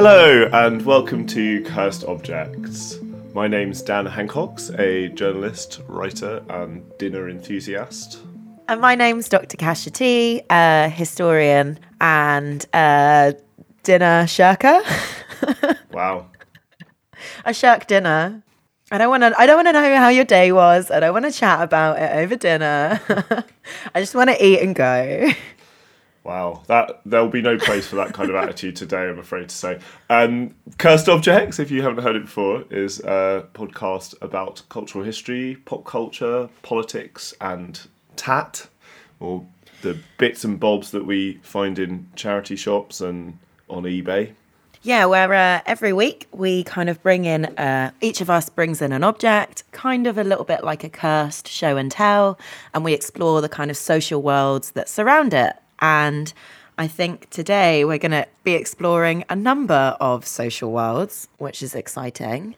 Hello and welcome to Cursed Objects. My name's Dan Hancox, a journalist, writer, and dinner enthusiast. And my name's Dr. Kasia T, a historian and a dinner shirker. Wow. a shirk dinner. I don't want to. I don't want to know how your day was. I don't want to chat about it over dinner. I just want to eat and go. Wow, that there'll be no place for that kind of attitude today. I'm afraid to say. Um, Cursed Objects, if you haven't heard it before, is a podcast about cultural history, pop culture, politics, and tat, or the bits and bobs that we find in charity shops and on eBay. Yeah, where uh, every week we kind of bring in, uh, each of us brings in an object, kind of a little bit like a cursed show and tell, and we explore the kind of social worlds that surround it. And I think today we're going to be exploring a number of social worlds, which is exciting.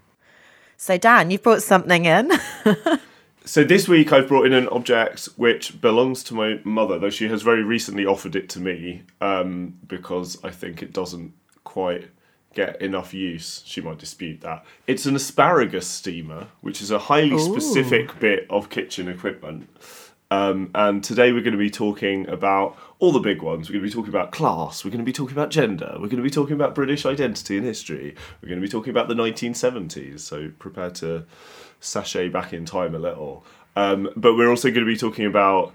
So, Dan, you've brought something in. So this week I've brought in an object which belongs to my mother, though she has very recently offered it to me um, because I think it doesn't quite get enough use. She might dispute that. It's an asparagus steamer, which is a highly Ooh. specific bit of kitchen equipment. Um, and today we're going to be talking about all the big ones. We're going to be talking about class. We're going to be talking about gender. We're going to be talking about British identity and history. We're going to be talking about the 1970s. So prepare to sashay back in time a little. Um, but we're also going to be talking about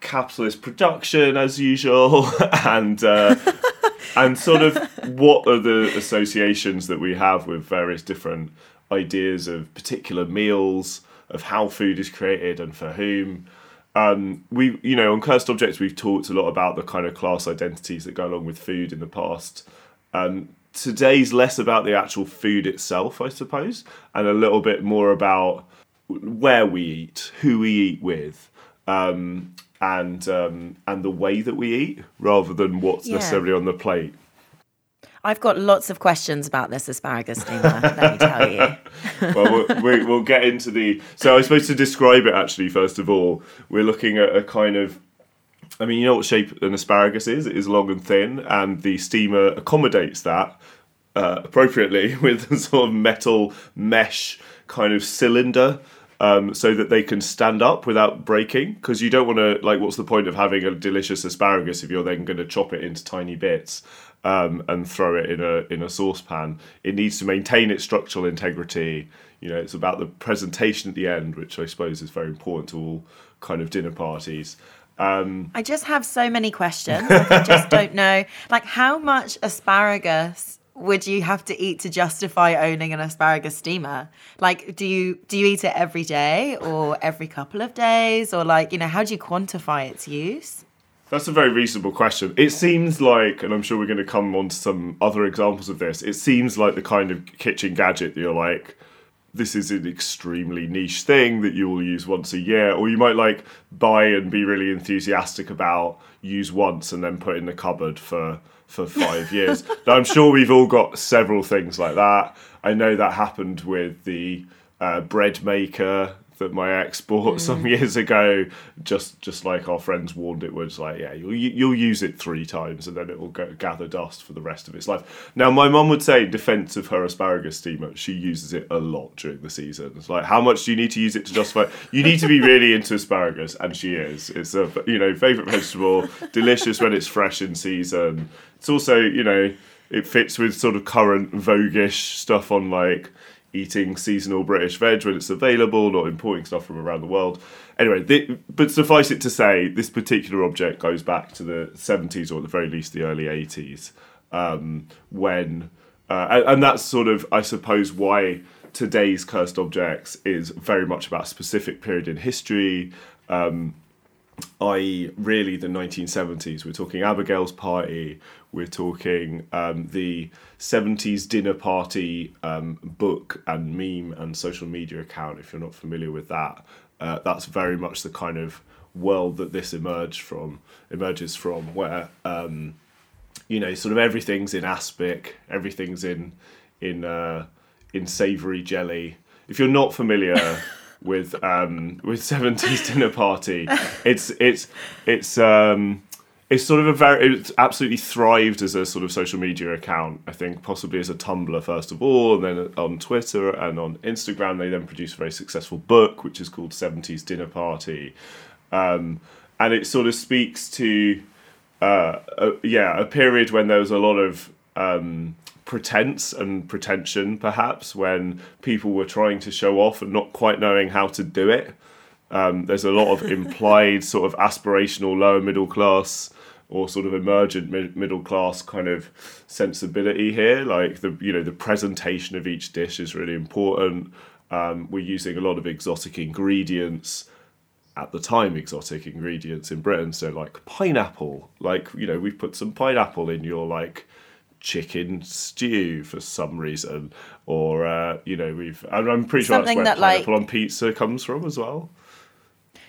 capitalist production as usual and uh, and sort of what are the associations that we have with various different ideas of particular meals of how food is created and for whom. Um, we you know on cursed objects we've talked a lot about the kind of class identities that go along with food in the past. Um, today's less about the actual food itself i suppose and a little bit more about where we eat who we eat with um, and um, and the way that we eat rather than what's Yeah. necessarily on the plate I've got lots of questions about this asparagus steamer, let me tell you. well, we'll, we, we'll get into the. So, I suppose to describe it actually, first of all, we're looking at a kind of. I mean, you know what shape an asparagus is? It is long and thin, and the steamer accommodates that uh, appropriately with a sort of metal mesh kind of cylinder. Um, so that they can stand up without breaking, because you don't want to like. What's the point of having a delicious asparagus if you're then going to chop it into tiny bits um, and throw it in a in a saucepan? It needs to maintain its structural integrity. You know, it's about the presentation at the end, which I suppose is very important to all kind of dinner parties. Um, I just have so many questions. Like, I just don't know. Like, how much asparagus would you have to eat to justify owning an asparagus steamer? Like, do you do you eat it every day or every couple of days, or like, you know, how do you quantify its use? That's a very reasonable question. It seems like, and I'm sure we're going to come on to some other examples of this, it seems like the kind of kitchen gadget that you're like, this is an extremely niche thing that you will use once a year, or you might like buy and be really enthusiastic about, use once and then put in the cupboard for for five years. now, I'm sure we've all got several things like that. I know that happened with the uh, bread maker that my ex bought hmm. some years ago. Just just like our friends warned it was like, yeah, you'll you'll use it three times and then it will go gather dust for the rest of its life. Now, my mum would say, in defence of her asparagus steamer, she uses it a lot during the season. It's like, how much do you need to use it to justify? You need to be really into asparagus, and she is. It's a you know favourite vegetable, delicious when it's fresh in season. It's also you know it fits with sort of current voguish stuff on like eating seasonal British veg when it's available, not importing stuff from around the world. Anyway, thi- but suffice it to say, this particular object goes back to the 70s or at the very least the early 80s um, when uh, and, and that's sort of, I suppose, why today's cursed objects is very much about a specific period in history. Um, i.e., really the 1970s. We're talking Abigail's Party, we're talking um, the 70s dinner party um, book and meme and social media account, if you're not familiar with that. Uh, that's very much the kind of world that this emerged from, emerges from, where, um, you know, sort of everything's in aspic, everything's in, in, uh, in savoury jelly. If you're not familiar with um, with seventies dinner party. It's it's it's um, it's sort of a very it's absolutely thrived as a sort of social media account. I think possibly as a Tumblr first of all, and then on Twitter and on Instagram. They then produced a very successful book which is called Seventies Dinner Party, um, and it sort of speaks to uh, a, yeah a period when there was a lot of um, pretense and pretension, perhaps, when people were trying to show off and not quite knowing how to do it. Um, there's a lot of implied sort of aspirational lower middle class or sort of emergent mid- middle class kind of sensibility here. Like the you know the presentation of each dish is really important. Um, we're using a lot of exotic ingredients at the time exotic ingredients in Britain. So like pineapple, like you know we've put some pineapple in your like chicken stew for some reason, or uh, you know we've. I'm pretty sure Something that's that, where like- pineapple on pizza comes from as well.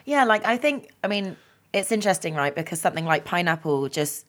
Yeah, like I think, I mean, it's interesting, right? Because something like pineapple just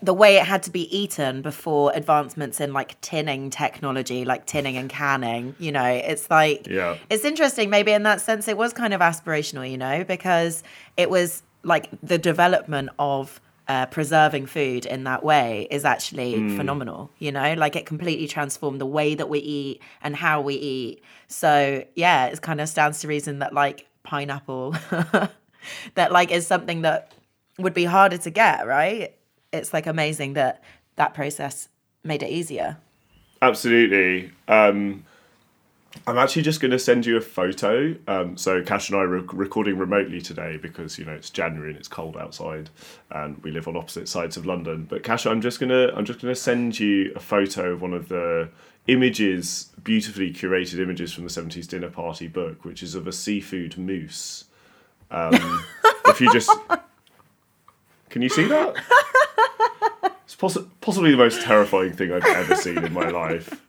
the way it had to be eaten before advancements in like tinning technology, like tinning and canning, you know, it's like, Yeah. it's interesting. Maybe in that sense, it was kind of aspirational, you know, because it was like the development of uh, preserving food in that way is actually phenomenal, you know, like it completely transformed the way that we eat and how we eat. So, yeah, it kind of stands to reason that like pineapple, that like is something that would be harder to get, right? It's like amazing that that process made it easier. Absolutely. Um, I'm actually just going to send you a photo. Um, so Cash and I are rec- recording remotely today because you know it's January and it's cold outside, and we live on opposite sides of London. But Cash, I'm just gonna I'm just gonna send you a photo of one of the images, beautifully curated images from the 70s dinner party book, which is of a seafood mousse. Um, if you just can you see that? It's possi- possibly the most terrifying thing I've ever seen in my life.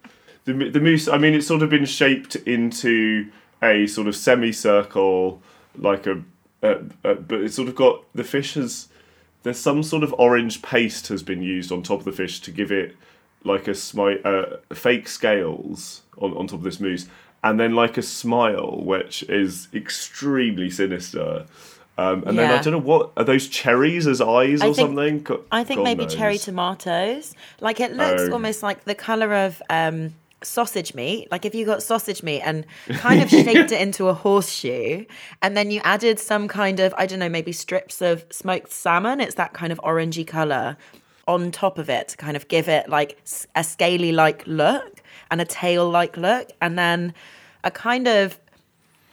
The, the mousse, I mean, it's sort of been shaped into a sort of semicircle, like a, uh, uh, but it's sort of got the fish has. There's some sort of orange paste has been used on top of the fish to give it like a smi- uh, fake scales on, on top of this mousse, and then like a smile, which is extremely sinister. Um, and then I don't know what are those cherries as eyes I or think- something. Go- I think God maybe knows. cherry tomatoes. Like it looks Oh. almost like the color of um, sausage meat. Like if you got sausage meat and kind of shaped it into a horseshoe, and then you added some kind of I don't know, maybe strips of smoked salmon. It's that kind of orangey color on top of it to kind of give it like a scaly like look and a tail like look, and then a kind of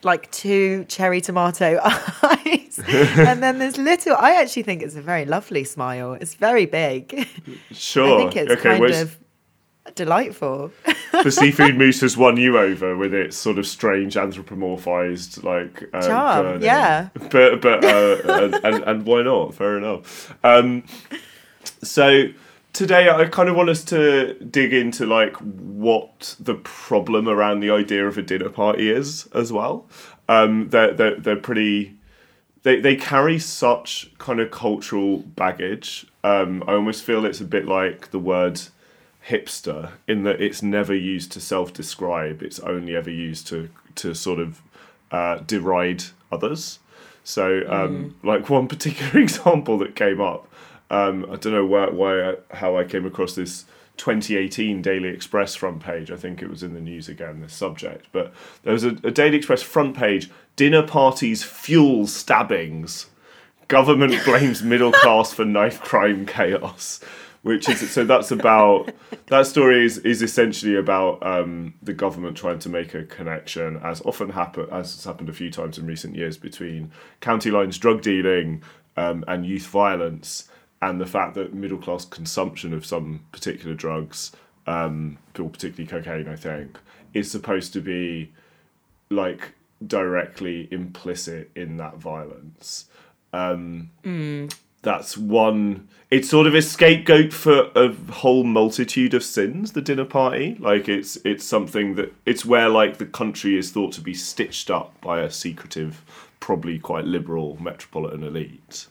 like two cherry tomato eyes. and then this little, I actually think it's a very lovely smile. It's very big. Sure. I think it's okay. kind of delightful. the seafood mousse has won you over with its sort of strange anthropomorphized like uh, Charm, burning. yeah. But but uh, and, and and why not? Fair enough. Um, so today I kind of want us to dig into like what the problem around the idea of a dinner party is as well. Um, they're, they're they're pretty. They they carry such kind of cultural baggage. Um, I almost feel it's a bit like the word hipster in that it's never used to self-describe. It's only ever used to to sort of uh, deride others. So, um, like one particular example that came up, um, I don't know why, why how I came across this 2018 Daily Express front page. I think it was in the news again. This subject, but there was a, a Daily Express front page: dinner parties fuel stabbings. Government blames middle class for knife crime chaos. Which is so that's about that story is, is essentially about um, the government trying to make a connection, as often happen as has happened a few times in recent years, between county lines drug dealing um, and youth violence, and the fact that middle class consumption of some particular drugs um, particularly cocaine, I think, is supposed to be like directly implicit in that violence. Um, That's one. It's sort of a scapegoat for a whole multitude of sins. The dinner party, like it's it's something that it's where like the country is thought to be stitched up by a secretive, probably quite liberal metropolitan elite.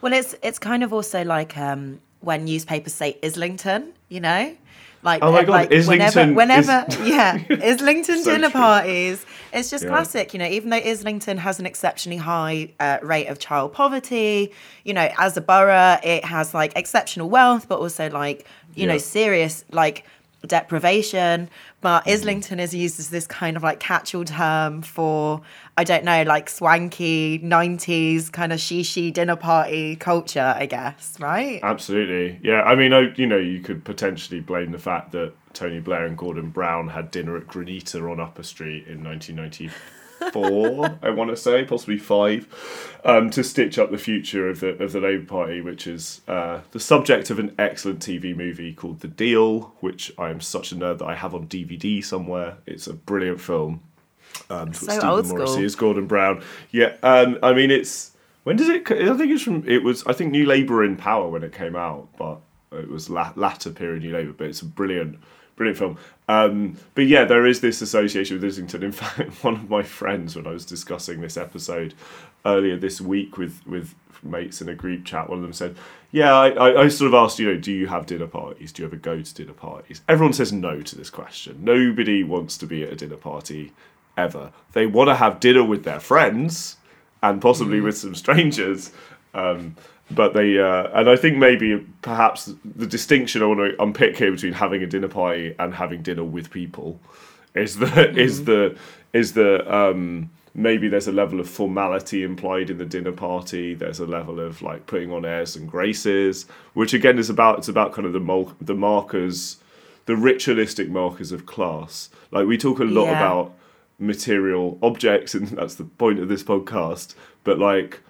Well, it's it's kind of also like um, when newspapers say Islington, you know, like Oh my God, like Islington whenever, is- whenever yeah, Islington So dinner true. parties. It's just Yeah. classic, you know. Even though Islington has an exceptionally high uh, rate of child poverty, you know, as a borough, it has like exceptional wealth, but also like you know serious like deprivation. But Mm-hmm. Islington is used as this kind of like catch-all term for I don't know, like swanky '90s kind of shishi dinner party culture, I guess, right? Absolutely, yeah. I mean, I, you know, you could potentially blame the fact that Tony Blair and Gordon Brown had dinner at Granita on Upper Street in 1994. I want to say, possibly five, um, to stitch up the future of the of the Labour Party, which is uh, the subject of an excellent TV movie called The Deal, which I am such a nerd that I have on DVD somewhere. It's a brilliant film. Um, So old Morrissey school. as Gordon Brown. Yeah, um, I mean, it's when did it? I think it's from. It was I think New Labour in power when it came out, but it was la- latter period New Labour. But it's a brilliant, brilliant film. Um, but yeah, there is this association with Islington. In fact, one of my friends, when I was discussing this episode earlier this week with with mates in a group chat, one of them said, "Yeah, I, I, I sort of asked, you know, do you have dinner parties? Do you ever go to dinner parties?" Everyone says no to this question. Nobody wants to be at a dinner party ever. They want to have dinner with their friends and possibly with some strangers. Um, but they, uh, and I think maybe perhaps the distinction I want to unpick here between having a dinner party and having dinner with people is the is the is the um, maybe there's a level of formality implied in the dinner party. There's a level of like putting on airs and graces, which again is about it's about kind of the mul- the markers, the ritualistic markers of class. Like we talk a lot Yeah. about material objects, and that's the point of this podcast. But like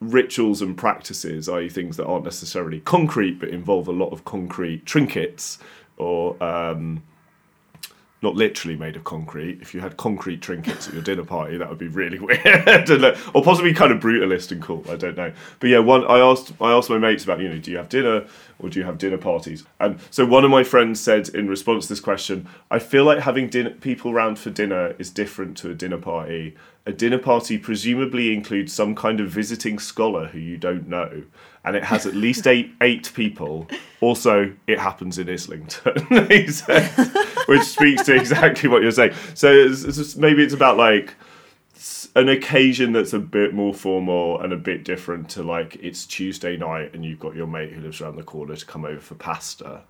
rituals and practices, i.e., things that aren't necessarily concrete but involve a lot of concrete trinkets or um, not literally made of concrete. If you had concrete trinkets at your dinner party, that would be really weird, or possibly kind of brutalist and cool. I don't know. But yeah, one I asked I asked my mates about you know do you have dinner or do you have dinner parties? And so one of my friends said in response to this question, I feel like having dinner people round for dinner is different to a dinner party. A dinner party presumably includes some kind of visiting scholar who you don't know, and it has at least eight eight people. Also, it happens in Islington, said, which speaks to exactly what you're saying. So it's, it's maybe it's about like an occasion that's a bit more formal and a bit different to like it's Tuesday night and you've got your mate who lives around the corner to come over for pasta.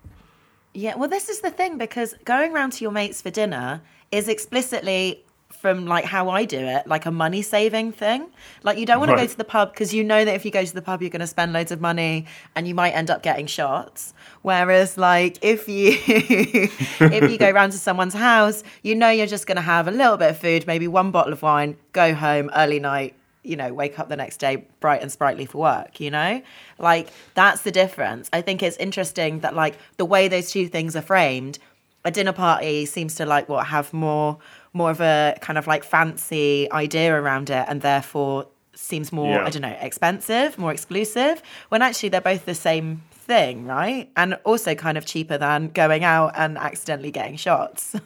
Yeah, well, this is the thing because going round to your mates for dinner is explicitly from like how I do it, like a money saving thing. Like you don't want to go to the pub because you know that if you go to the pub, you're going to spend loads of money and you might end up getting shots. Whereas, like if you if you go round to someone's house, you know you're just going to have a little bit of food, maybe one bottle of wine, go home early night, you know, wake up the next day bright and sprightly for work, you know? Like that's the difference. I think it's interesting that like the way those two things are framed, a dinner party seems to like what have more more of a kind of like fancy idea around it and therefore seems more Yeah. I don't know, expensive, more exclusive, when actually they're both the same thing, right? And also kind of cheaper than going out and accidentally getting shots.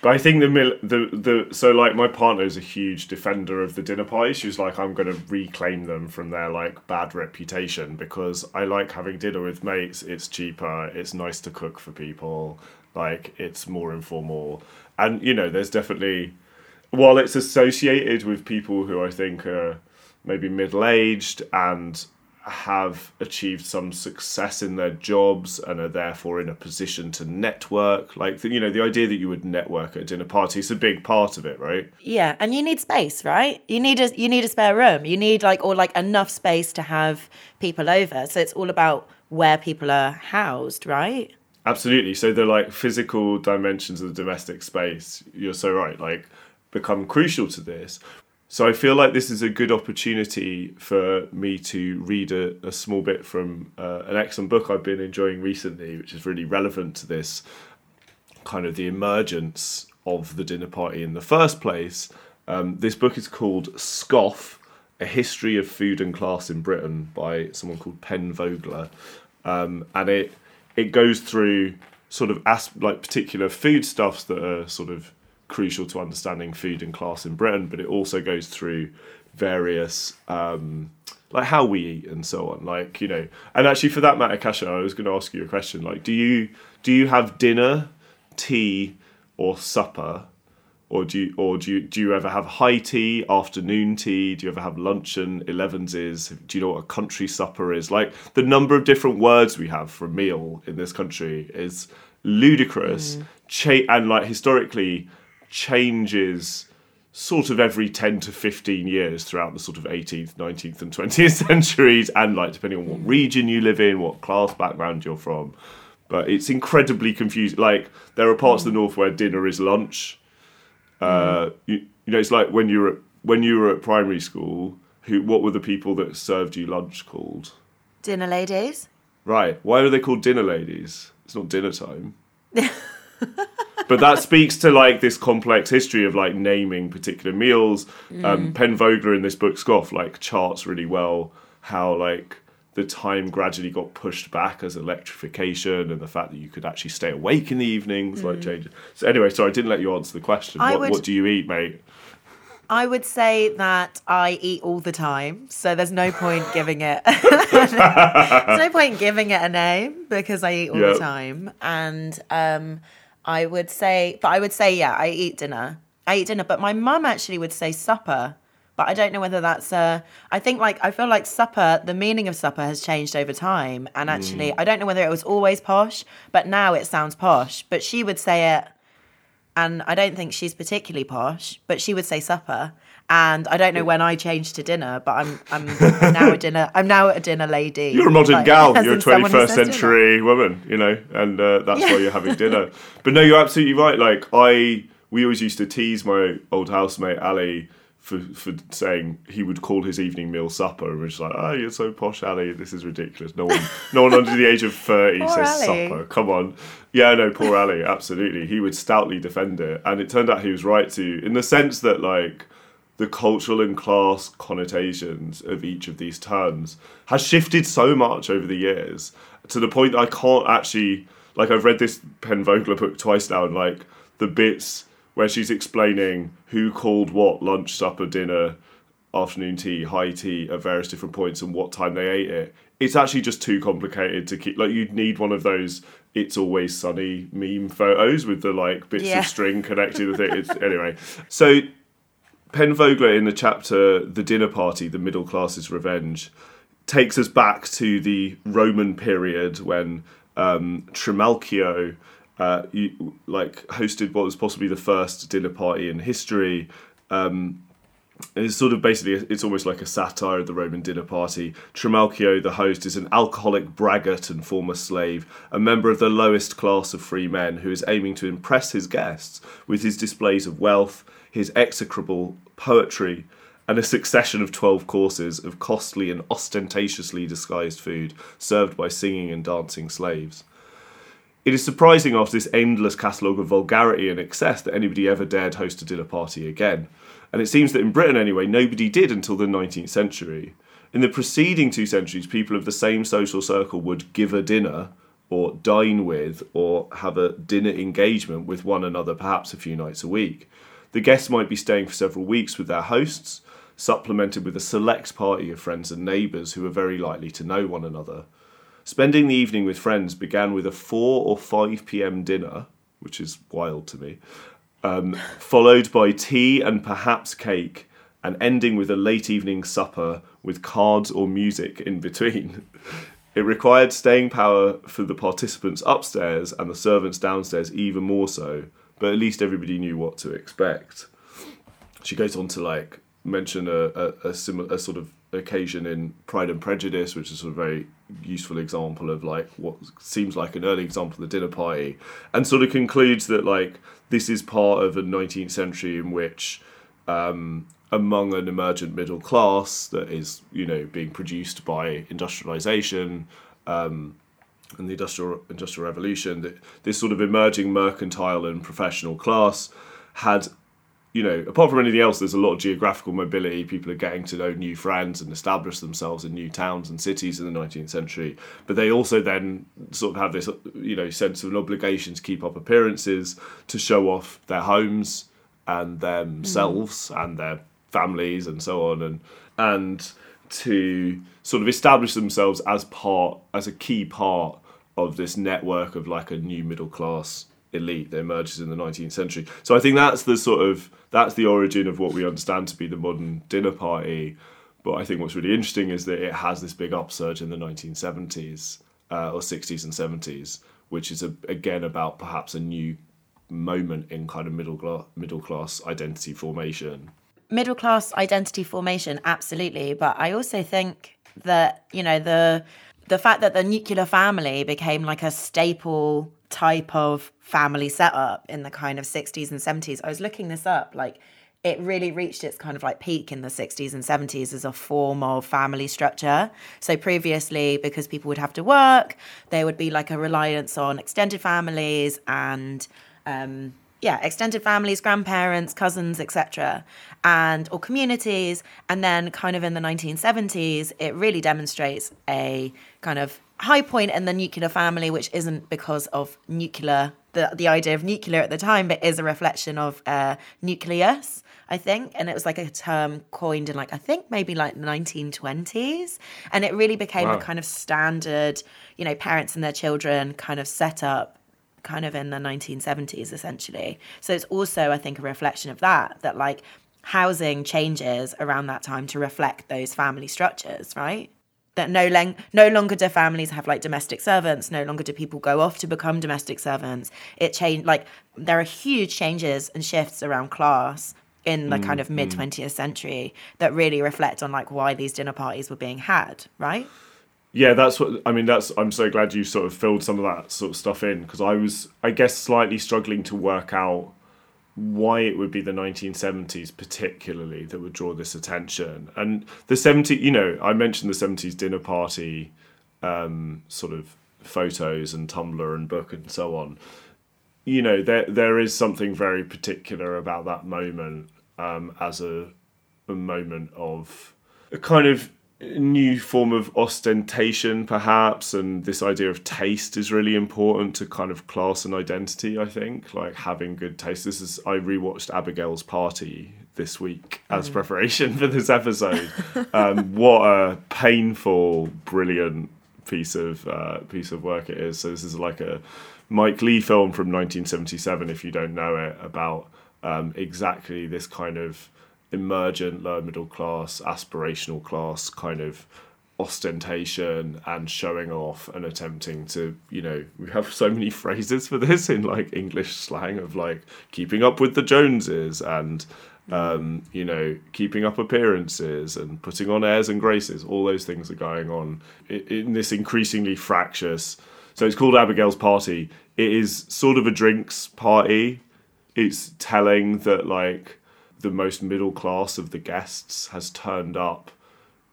But I think the mil- the the so like my partner is a huge defender of the dinner parties. She was like, I'm going to reclaim them from their like bad reputation because I like having dinner with mates. It's cheaper. It's nice to cook for people. Like it's more informal, and you know, there's definitely while it's associated with people who I think are maybe middle aged and have achieved some success in their jobs and are therefore in a position to network. Like, you know, the idea that you would network at a dinner party is a big part of it, right? Yeah, and you need space, right? You need a you need a spare room. You need like or like enough space to have people over. So it's all about where people are housed, right? Absolutely. So the like physical dimensions of the domestic space, you're so right, like become crucial to this. So I feel like this is a good opportunity for me to read a, a small bit from uh, an excellent book I've been enjoying recently, which is really relevant to this. kind of the emergence of the dinner party in the first place. Um, this book is called Scoff: A History of Food and Class in Britain by someone called Pen Vogler, um, and it it goes through sort of as, like particular foodstuffs that are sort of crucial to understanding food and class in Britain, but it also goes through various um, like how we eat and so on. Like you know, and actually for that matter, Kasia, I was going to ask you a question. Like, do you do you have dinner, tea, or supper? Or do you, or do you, do you ever have high tea, afternoon tea? Do you ever have luncheon, elevenses? Do you know what a country supper is? Like the number of different words we have for a meal in this country is ludicrous. Mm. Cha- and like historically, changes sort of every 10 to 15 years throughout the sort of 18th 19th and 20th centuries and like depending on what region you live in what class background you're from but it's incredibly confusing like there are parts of the north where dinner is lunch uh, you, you know it's like when you were at, when you were at primary school who what were the people that served you lunch called? Dinner ladies. Right. Why are they called dinner ladies? It's not dinner time. But that speaks to like this complex history of like naming particular meals. Um, mm. Um, Pen Vogler in this book, Scoff, like charts really well how like the time gradually got pushed back as electrification and the fact that you could actually stay awake in the evenings mm. like changes. So anyway, sorry, I didn't let you answer the question. What, would, what do you eat, mate? I would say that I eat all the time, so there's no point giving it. there's no point giving it a name because I eat all yep. the time, and um, I would say, but I would say, yeah, I eat dinner. I eat dinner, but my mum actually would say supper. But I don't know whether that's uh I think like I feel like supper, the meaning of supper has changed over time. And actually, mm. I don't know whether it was always posh, but now it sounds posh. But she would say it, and I don't think she's particularly posh, but she would say supper. And I don't know when I changed to dinner, but I'm I'm now a dinner I'm now a dinner lady. You're a modern like, gal. You're a 21st century dinner. woman, you know, and uh, that's yeah. why you're having dinner. but no, you're absolutely right. Like I, we always used to tease my old housemate Ali for for saying he would call his evening meal supper, and we're just like, oh, you're so posh, Ali. This is ridiculous. No one, no one under the age of thirty says Ali. supper. Come on. Yeah, no, poor Ali. Absolutely, he would stoutly defend it, and it turned out he was right to, in the sense that like the cultural and class connotations of each of these terms has shifted so much over the years to the point that I can't actually like I've read this Pen Vogler book twice now and like the bits where she's explaining who called what lunch, supper, dinner, afternoon tea, high tea at various different points and what time they ate it. It's actually just too complicated to keep like you'd need one of those it's always sunny meme photos with the like bits yeah. of string connected with it. It's, anyway, so Pen Vogler in the chapter The Dinner Party, The Middle Class's Revenge, takes us back to the Roman period when um, Trimalchio uh, you, like hosted what was possibly the first dinner party in history. Um, it's sort of basically it's almost like a satire of the Roman dinner party. Trimalchio, the host, is an alcoholic braggart and former slave, a member of the lowest class of free men who is aiming to impress his guests with his displays of wealth, his execrable poetry, and a succession of 12 courses of costly and ostentatiously disguised food served by singing and dancing slaves. It is surprising after this endless catalogue of vulgarity and excess that anybody ever dared host a dinner party again. And it seems that in Britain, anyway, nobody did until the 19th century. In the preceding two centuries, people of the same social circle would give a dinner, or dine with, or have a dinner engagement with one another, perhaps a few nights a week. The guests might be staying for several weeks with their hosts, supplemented with a select party of friends and neighbours who are very likely to know one another. Spending the evening with friends began with a 4 or 5 pm dinner, which is wild to me, um, followed by tea and perhaps cake, and ending with a late evening supper with cards or music in between. It required staying power for the participants upstairs and the servants downstairs even more so, but at least everybody knew what to expect. She goes on to like mention a, a, a similar a sort of occasion in Pride and Prejudice, which is a very useful example of like what seems like an early example of the dinner party, and sort of concludes that like this is part of a 19th century in which um, among an emergent middle class that is you know being produced by industrialization um, and the industrial industrial revolution, that this sort of emerging mercantile and professional class had you know, apart from anything else, there's a lot of geographical mobility. People are getting to know new friends and establish themselves in new towns and cities in the 19th century. But they also then sort of have this, you know, sense of an obligation to keep up appearances, to show off their homes and themselves mm. and their families and so on, and and to sort of establish themselves as part, as a key part of this network of like a new middle class elite that emerges in the 19th century. So I think that's the sort of that's the origin of what we understand to be the modern dinner party. But I think what's really interesting is that it has this big upsurge in the 1970s uh, or 60s and 70s, which is a, again about perhaps a new moment in kind of middle class middle class identity formation. Middle class identity formation, absolutely. But I also think that you know the the fact that the nuclear family became like a staple type of family setup in the kind of 60s and 70s. I was looking this up, like it really reached its kind of like peak in the 60s and 70s as a form of family structure. So previously, because people would have to work, there would be like a reliance on extended families and um, yeah, extended families, grandparents, cousins, etc., and or communities. And then, kind of in the 1970s, it really demonstrates a kind of high point in the nuclear family, which isn't because of nuclear, the, the idea of nuclear at the time, but is a reflection of uh, nucleus, I think. And it was like a term coined in like, I think maybe like the 1920s. And it really became wow. a kind of standard, you know, parents and their children kind of set up kind of in the 1970s essentially. So it's also, I think, a reflection of that, that like housing changes around that time to reflect those family structures, right? That no, lang- no longer do families have like domestic servants no longer do people go off to become domestic servants it changed like there are huge changes and shifts around class in the mm, kind of mid 20th mm. century that really reflect on like why these dinner parties were being had right yeah that's what i mean that's i'm so glad you sort of filled some of that sort of stuff in because i was i guess slightly struggling to work out why it would be the 1970s particularly that would draw this attention. And the 70s you know i mentioned the 70s dinner party um, sort of photos and tumblr and book and so on. You know there there is something very particular about that moment um, as a, a moment of a kind of new form of ostentation perhaps and this idea of taste is really important to kind of class and identity i think like having good taste. This is i rewatched abigail's party this week as mm. preparation for this episode. Um, what a painful brilliant piece of uh, piece of work it is. So this is like a mike leigh film from 1977 if you don't know it about um, exactly this kind of emergent lower middle class, aspirational class kind of ostentation and showing off and attempting to, you know, we have so many phrases for this in like English slang of like keeping up with the Joneses and um, you know, keeping up appearances and putting on airs and graces. All those things are going on in, in this increasingly fractious. So it's called Abigail's Party. It is sort of a drinks party. It's telling that like the most middle class of the guests has turned up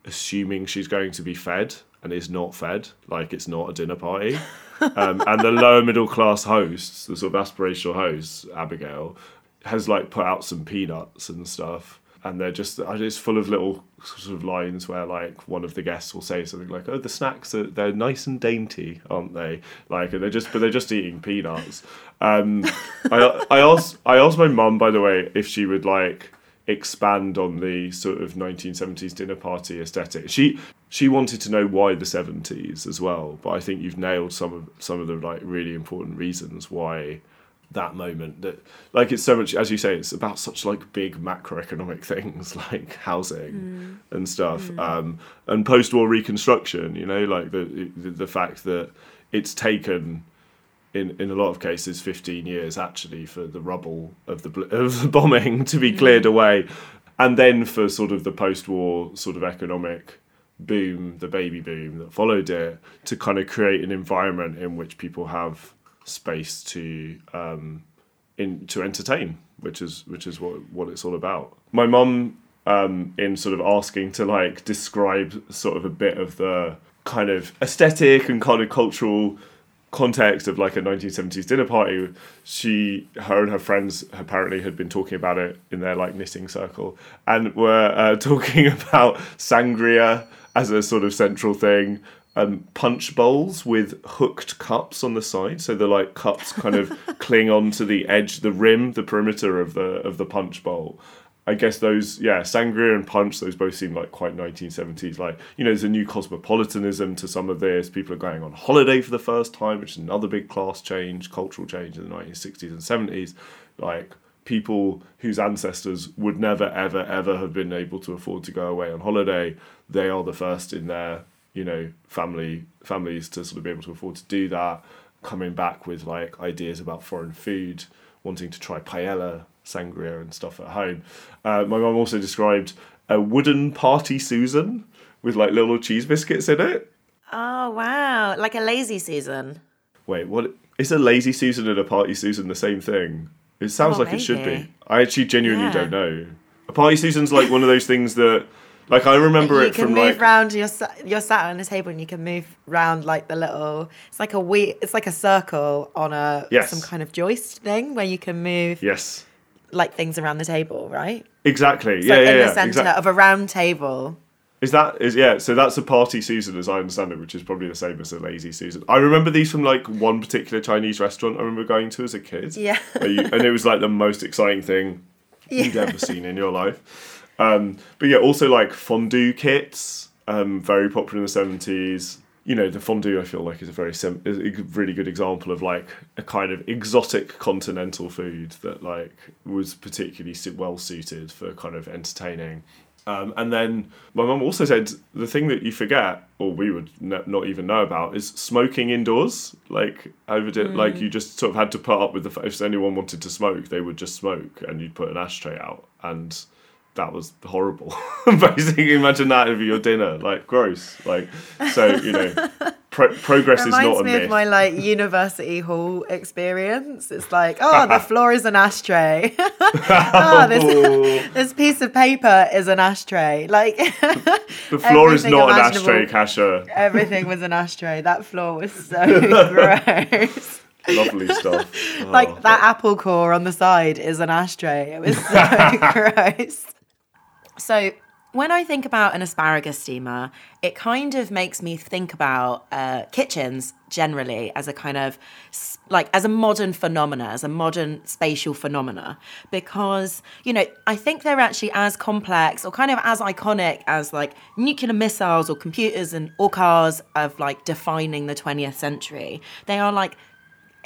assuming she's going to be fed and is not fed, like it's not a dinner party. um, and the lower middle class hosts, the sort of aspirational hosts, Abigail, has like put out some peanuts and stuff. And they're just, it's full of little sort of lines where like one of the guests will say something like, "Oh, the snacks are they're nice and dainty, aren't they?" Like, and they're just, but they're just eating peanuts. Um, I I asked I asked my mum by the way if she would like expand on the sort of 1970s dinner party aesthetic. She she wanted to know why the 70s as well, but I think you've nailed some of some of the like really important reasons why that moment that like it's so much as you say it's about such like big macroeconomic things like housing mm. and stuff mm. um, and post-war reconstruction you know like the, the the fact that it's taken in, in a lot of cases 15 years actually for the rubble of the of the bombing to be cleared mm. away and then for sort of the post-war sort of economic boom the baby boom that followed it to kind of create an environment in which people have space to um, in to entertain which is which is what what it's all about my mum um, in sort of asking to like describe sort of a bit of the kind of aesthetic and kind of cultural context of like a 1970s dinner party she her and her friends apparently had been talking about it in their like knitting circle and were uh, talking about sangria as a sort of central thing um, punch bowls with hooked cups on the side. So the like cups kind of cling onto the edge the rim the perimeter of the of the punch bowl I guess those, yeah, Sangria and Punch, those both seem like quite 1970s. Like, you know, there's a new cosmopolitanism to some of this. People are going on holiday for the first time, which is another big class change, cultural change in the 1960s and 70s. Like, people whose ancestors would never, ever, ever have been able to afford to go away on holiday, they are the first in their, you know, family families to sort of be able to afford to do that. Coming back with like ideas about foreign food, wanting to try paella sangria and stuff at home. Uh, my mum also described a wooden party Susan with like little cheese biscuits in it. Oh wow, like a lazy Susan. Wait, what? Is a lazy Susan and a party Susan the same thing? It sounds Oh, like it should be. I actually genuinely Yeah. don't know. A party Susan's like one of those things that, like, I remember you it can from move like. round. You're you're sat on a table and you can move round like the little. It's like a we. It's like a circle on a Yes. some kind of joist thing where you can move Yes, like things around the table, right? exactly. It's yeah, like yeah, in yeah. the centre exact- of a round table. Is that is yeah? So that's a party Susan, as I understand it, which is probably the same as a lazy Susan. I remember these from like one particular Chinese restaurant I remember going to as a kid. Yeah. you- and it was like the most exciting thing you'd ever seen in your life. Um, but yeah, also like fondue kits, um, very popular in the seventies. You know, the fondue I feel like is a very sim- is a really good example of like a kind of exotic continental food that like was particularly well suited for kind of entertaining. Um, and then my mum also said the thing that you forget, or we would n- not even know about, is smoking indoors. Like over, di- like you just sort of had to put up with the fact if anyone wanted to smoke, they would just smoke, and you'd put an ashtray out, and that was horrible. Basically, imagine that over your dinner, like gross. Like so, you know, pro- progress is not a me myth. of my like university hall experience. It's like, oh, the floor is an ashtray. oh, this, this piece of paper is an ashtray. Like the floor is not an ashtray, Kasia. everything was an ashtray. That floor was so gross. Lovely stuff. Oh. like that apple core on the side is an ashtray. It was so gross. So when I think about an asparagus steamer, it kind of makes me think about uh, kitchens generally as a kind of like as a modern phenomena, as a modern spatial phenomena, because you know I think they're actually as complex or kind of as iconic as like nuclear missiles or computers and or cars of like defining the 20th century. They are like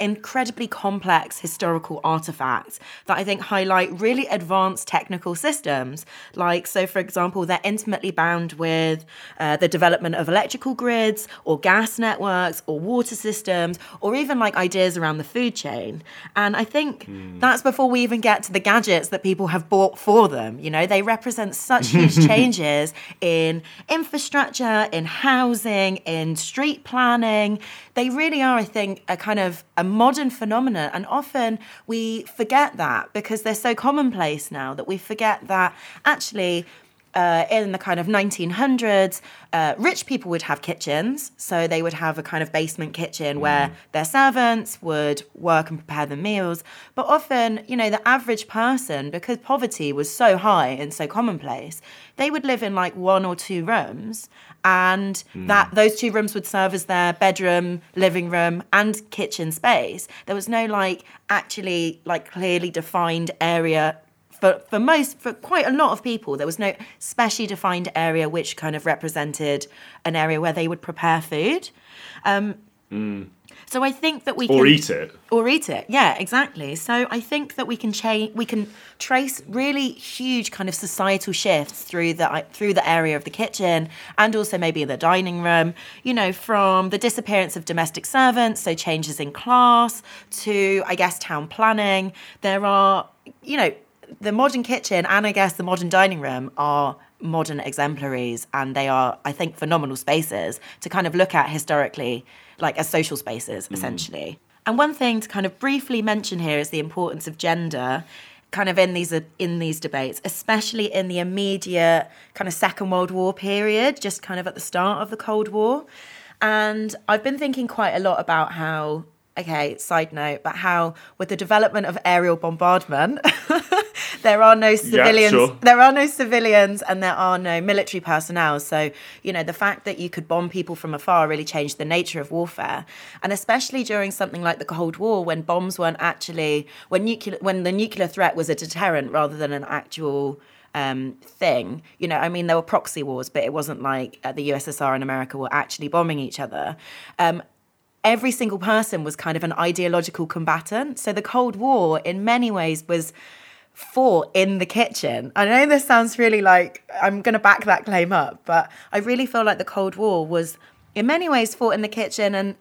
incredibly complex historical artifacts that I think highlight really advanced technical systems. Like, so for example, they're intimately bound with uh, the development of electrical grids or gas networks or water systems or even like ideas around the food chain. And I think that's before we even get to the gadgets that people have bought for them. You know, they represent such huge changes in infrastructure, in housing, in street planning. They really are, I think, a kind of a modern phenomenon. And often we forget that because they're so commonplace now that we forget that actually. Uh, in the kind of 1900s, uh, rich people would have kitchens. So they would have a kind of basement kitchen where their servants would work and prepare the meals. But often, you know, the average person, because poverty was so high and so commonplace, they would live in like one or two rooms. And that those two rooms would serve as their bedroom, living room, and kitchen space. There was no like actually like clearly defined area for, for most for quite a lot of people there was no specially defined area which kind of represented an area where they would prepare food. Um, so i think that we Or can eat it. or eat it yeah exactly. So i think that we can change we can trace really huge kind of societal shifts through the through the area of the kitchen and also maybe the dining room you know from the disappearance of domestic servants so changes in class to i guess town planning. There are you know the modern kitchen and i guess the modern dining room are modern exemplaries and they are i think phenomenal spaces to kind of look at historically like as social spaces mm. essentially and one thing to kind of briefly mention here is the importance of gender kind of in these in these debates, especially in the immediate kind of Second World War period, just kind of at the start of the Cold War. And I've been thinking quite a lot about how okay, side note, but how with the development of aerial bombardment, there are no civilians, sure. there are no civilians, and there are no military personnel. So you know the fact that you could bomb people from afar really changed the nature of warfare, and especially during something like the Cold War, when bombs weren't actually when nuclear when the nuclear threat was a deterrent rather than an actual um, thing. You know, I mean, there were proxy wars, but it wasn't like uh, the USSR and America were actually bombing each other. Um, every single person was kind of an ideological combatant. So the Cold War, in many ways, was fought in the kitchen. I know this sounds really like I'm going to back that claim up, but I really feel like the Cold War was, in many ways, fought in the kitchen and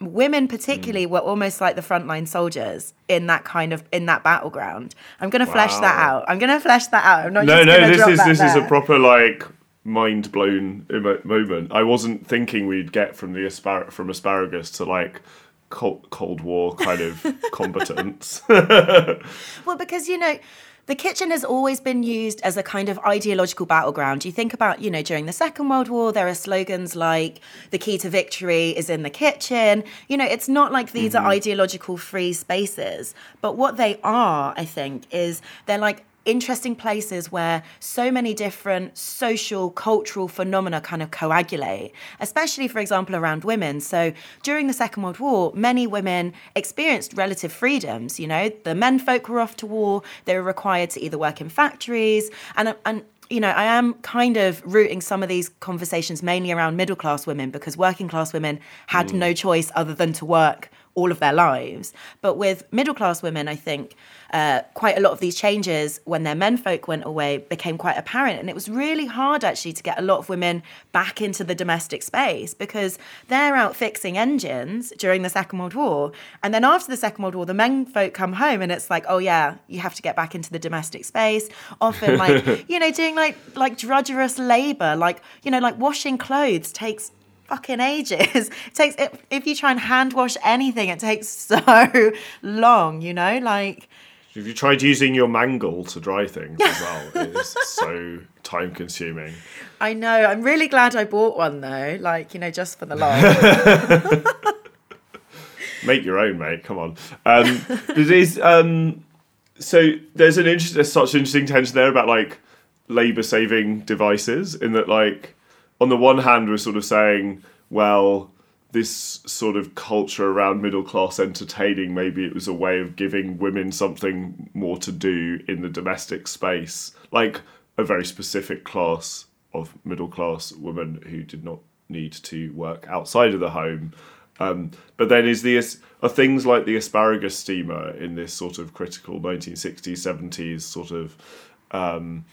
women particularly mm. were almost like the frontline soldiers in that kind of in that battleground i'm going to flesh wow. that out i'm going to flesh that out i'm not no no this is this there. is a proper like mind blown moment. I wasn't thinking we'd get from the aspar- from asparagus to like Cold, Cold War kind of combatants. well, because you know. The kitchen has always been used as a kind of ideological battleground. You think about, you know, during the Second World War, there are slogans like the key to victory is in the kitchen. You know, it's not like these mm-hmm. are ideological free spaces, but what they are, I think, is they're like interesting places where so many different social, cultural phenomena kind of coagulate, especially, for example, around women. So during the Second World War, many women experienced relative freedoms. You know, the men folk were off to war, they were required to either work in factories, and, and you know, I am kind of rooting some of these conversations mainly around middle class women because working class women had mm. no choice other than to work all of their lives. But with middle class women, I think uh, quite a lot of these changes when their menfolk went away became quite apparent. And it was really hard actually to get a lot of women back into the domestic space because they're out fixing engines during the Second World War. And then after the Second World War, the menfolk come home and it's like, oh yeah, you have to get back into the domestic space. Often like, you know, doing like like drudgerous labor, like, you know, like washing clothes takes fucking ages. It takes if you try and hand wash anything, it takes so long. You know, like. Have you tried using your mangle to dry things as well? it is so time consuming. I know. I'm really glad I bought one though. Like you know, just for the love. Make your own, mate. Come on. Um, it is. Um, so there's an interest. There's such interesting tension there about like labor saving devices in that like on the one hand, we're sort of saying, well, this sort of culture around middle class entertaining, maybe it was a way of giving women something more to do in the domestic space, like a very specific class of middle class women who did not need to work outside of the home. Um, but then is the are things like the asparagus steamer in this sort of critical 1960s 70s sort of um,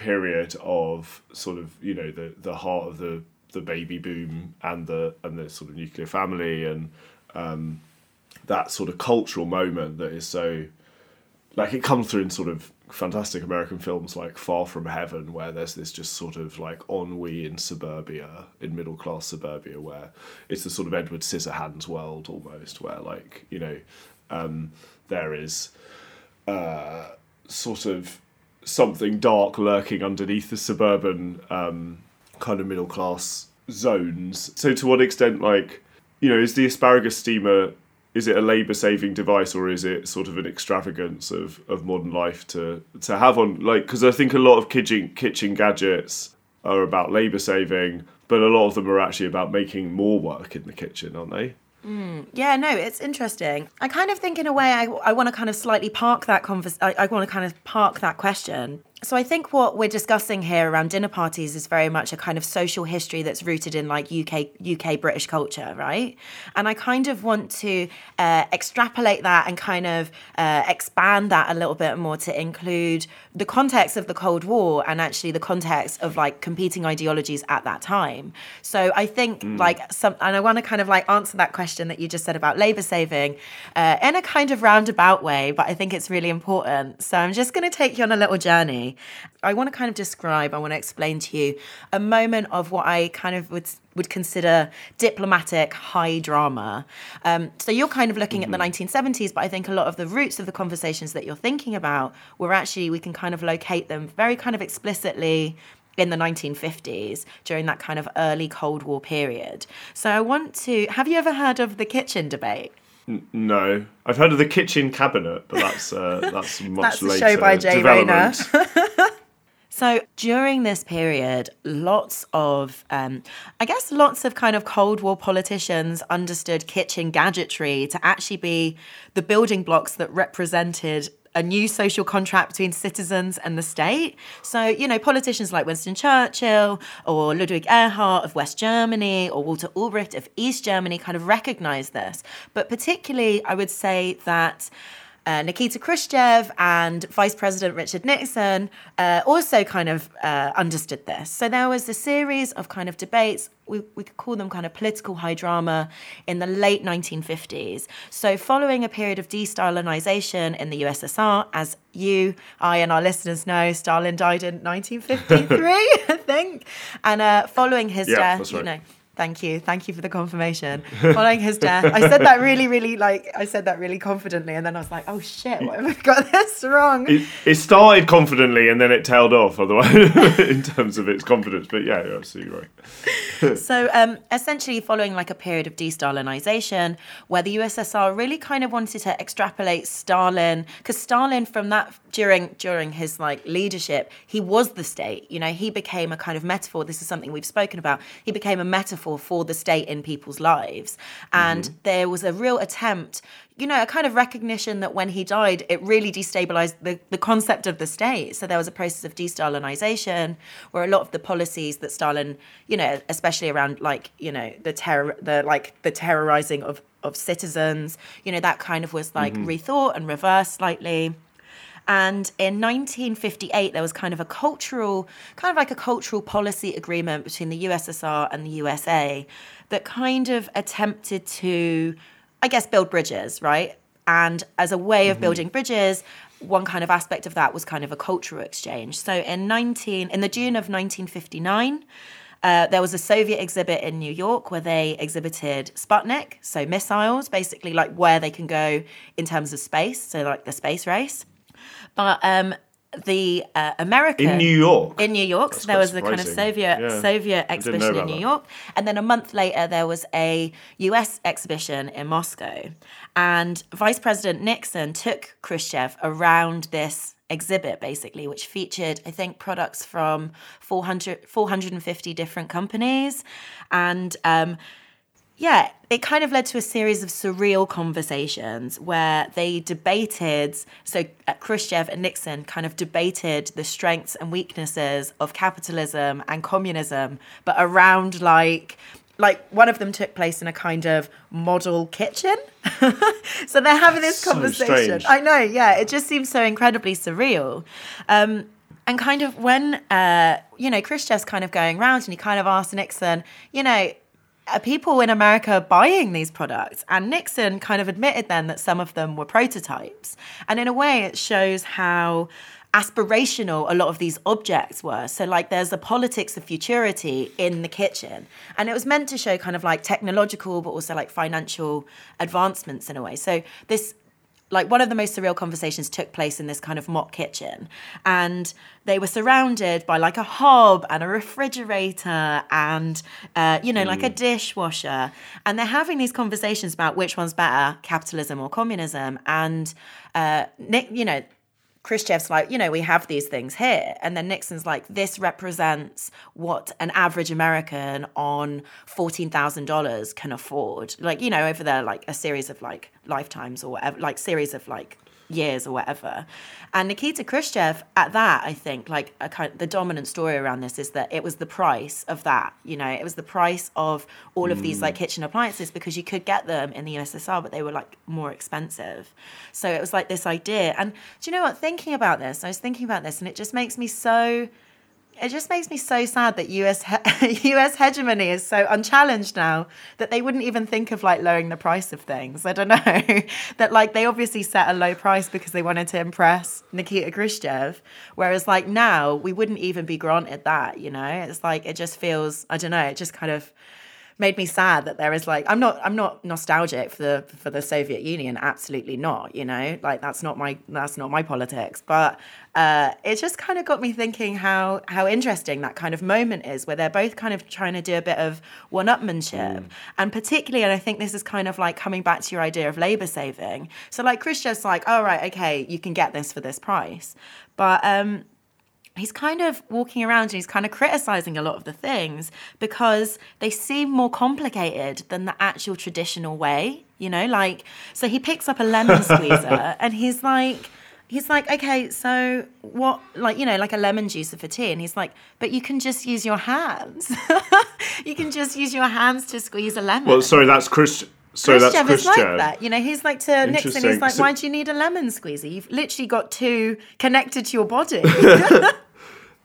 period of sort of you know the the heart of the the baby boom and the and the sort of nuclear family and um, that sort of cultural moment that is so like it comes through in sort of fantastic American films like Far From Heaven, where there's this just sort of like ennui in suburbia, in middle class suburbia, where it's the sort of Edward Scissorhands world almost, where like you know um, there is uh, sort of something dark lurking underneath the suburban um, kind of middle class zones. So to what extent, like, you know, is the asparagus steamer is it a labour saving device or is it sort of an extravagance of, of modern life to to have on like because I think a lot of kitchen kitchen gadgets are about labour saving, but a lot of them are actually about making more work in the kitchen, aren't they? Mm, yeah, no, it's interesting. I kind of think, in a way, I, I want to kind of slightly park that convers. I, I want to kind of park that question so I think what we're discussing here around dinner parties is very much a kind of social history that's rooted in like UK UK British culture, right? And I kind of want to uh, extrapolate that and kind of uh, expand that a little bit more to include the context of the Cold War and actually the context of like competing ideologies at that time. So I think mm. like some, and I want to kind of like answer that question that you just said about labor saving uh, in a kind of roundabout way, but I think it's really important. So I'm just going to take you on a little journey I want to kind of describe, I want to explain to you a moment of what I kind of would would consider diplomatic high drama. Um, so you're kind of looking mm-hmm. at the 1970s, but I think a lot of the roots of the conversations that you're thinking about were actually we can kind of locate them very kind of explicitly in the 1950s during that kind of early Cold War period. So I want to have you ever heard of the kitchen debate? No, I've heard of the kitchen cabinet, but that's uh, that's much that's later. show by Jay Rayner. so during this period, lots of, um, I guess, lots of kind of Cold War politicians understood kitchen gadgetry to actually be the building blocks that represented a new social contract between citizens and the state. So, you know, politicians like Winston Churchill or Ludwig Erhard of West Germany or Walter Ulbricht of East Germany kind of recognized this. But particularly, I would say that uh, Nikita Khrushchev and Vice President Richard Nixon uh, also kind of uh, understood this. So there was a series of kind of debates. We, we could call them kind of political high drama in the late 1950s. So, following a period of de Stalinization in the USSR, as you, I, and our listeners know, Stalin died in 1953, I think. And uh, following his yeah, death, right. you know Thank you. Thank you for the confirmation. Following his death, I said that really, really like I said that really confidently, and then I was like, "Oh shit, what have I got this wrong?" It, it started confidently, and then it tailed off. Otherwise, in terms of its confidence, but yeah, you're absolutely right. so, um, essentially, following like a period of de-Stalinization, where the USSR really kind of wanted to extrapolate Stalin, because Stalin, from that during during his like leadership, he was the state. You know, he became a kind of metaphor. This is something we've spoken about. He became a metaphor for the state in people's lives. And mm-hmm. there was a real attempt, you know, a kind of recognition that when he died, it really destabilized the, the concept of the state. So there was a process of de-Stalinization where a lot of the policies that Stalin, you know, especially around like, you know, the terror, the like the terrorizing of, of citizens, you know, that kind of was like mm-hmm. rethought and reversed slightly. And in 1958, there was kind of a cultural, kind of like a cultural policy agreement between the USSR and the USA that kind of attempted to, I guess, build bridges, right? And as a way of mm-hmm. building bridges, one kind of aspect of that was kind of a cultural exchange. So in 19, in the June of 1959, uh, there was a Soviet exhibit in New York where they exhibited Sputnik, so missiles, basically like where they can go in terms of space, so like the space race. Um, the uh, American in New York. In New York, so there was a kind of Soviet yeah. Soviet exhibition in New that. York, and then a month later there was a U.S. exhibition in Moscow, and Vice President Nixon took Khrushchev around this exhibit basically which featured i think products from 400 450 different companies and um, yeah, it kind of led to a series of surreal conversations where they debated. So, uh, Khrushchev and Nixon kind of debated the strengths and weaknesses of capitalism and communism, but around like like one of them took place in a kind of model kitchen. so they're having this so conversation. Strange. I know, yeah. It just seems so incredibly surreal. Um, and kind of when, uh, you know, Khrushchev's kind of going around and he kind of asked Nixon, you know, Uh, people in America buying these products. And Nixon kind of admitted then that some of them were prototypes. And in a way, it shows how aspirational a lot of these objects were. So, like, there's the politics of futurity in the kitchen. And it was meant to show kind of like technological, but also like financial advancements in a way. So, this like one of the most surreal conversations took place in this kind of mock kitchen and they were surrounded by like a hob and a refrigerator and uh, you know mm. like a mm. dishwasher and they're having these conversations about which one's better capitalism or communism and uh, nick you know Khrushchev's like, you know, we have these things here. And then Nixon's like, this represents what an average American on $14,000 can afford. Like, you know, over there, like a series of like lifetimes or whatever, like series of like years or whatever. And Nikita Khrushchev, at that, I think, like a kind of, the dominant story around this is that it was the price of that. You know, it was the price of all mm. of these like mm. kitchen appliances because you could get them in the USSR, but they were like more expensive. So it was like this idea. And do you know what? Thinking about this, I was thinking about this, and it just makes me so it just makes me so sad that US he- US hegemony is so unchallenged now that they wouldn't even think of like lowering the price of things. I don't know that like they obviously set a low price because they wanted to impress Nikita Khrushchev, whereas like now we wouldn't even be granted that. You know, it's like it just feels I don't know. It just kind of made me sad that there is like I'm not I'm not nostalgic for the for the Soviet Union absolutely not you know? Like that's not my that's not my politics. But uh, it just kind of got me thinking how how interesting that kind of moment is where they're both kind of trying to do a bit of one-upmanship. And particularly and I think this is kind of like coming back to your idea of labor saving. So like Khrushchev's like oh right okay you can get this for this price. But um he's kind of walking around and he's kind of criticizing a lot of the things because they seem more complicated than the actual traditional way, you know? Like, so he picks up a lemon squeezer and he's like, he's like, okay, so what, like, you know, like a lemon juicer for tea. And he's like, but you can just use your hands. you can just use your hands to squeeze a lemon. Well, sorry, that's Chris. So Khrushchev that's is like that. You know, he's like to Nixon, he's like, So- why do you need a lemon squeezer? You've literally got two connected to your body.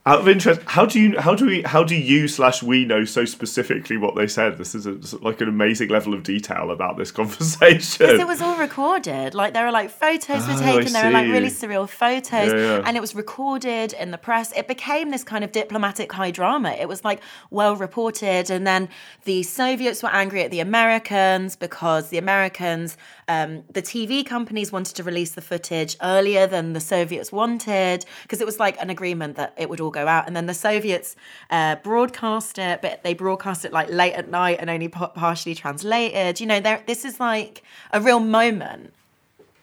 Out of interest, how do you how do we how do you slash we know so specifically what they said? This is a, like an amazing level of detail about this conversation. Because it was all recorded. Like there were like photos were Oh, taken. There were like really surreal photos, Yeah, yeah. and it was recorded in the press. It became this kind of diplomatic high drama. It was like well reported, and then the Soviets were angry at the Americans because the Americans, um, the TV companies wanted to release the footage earlier than the Soviets wanted because it was like an agreement that it would all go out, and then the Soviets uh, broadcast it, but they broadcast it like late at night and only pa- partially translated. You know. This is like a real moment.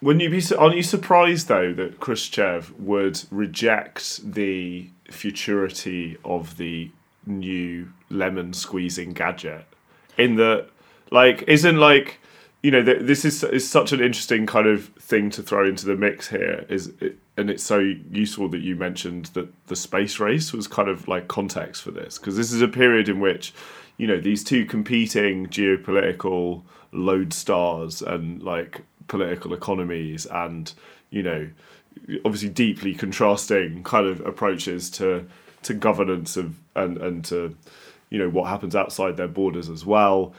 Wouldn't you be? Aren't you surprised though that Khrushchev would reject the futurity of the new lemon squeezing gadget? In the like, isn't like you know th- this is is such an interesting kind of thing to throw into the mix here. Is it, and it's so useful that you mentioned that the space race was kind of like context for this because this is a period in which you know these two competing geopolitical lodestars and like political economies and you know obviously deeply contrasting kind of approaches to to governance of and and to you know what happens outside their borders as well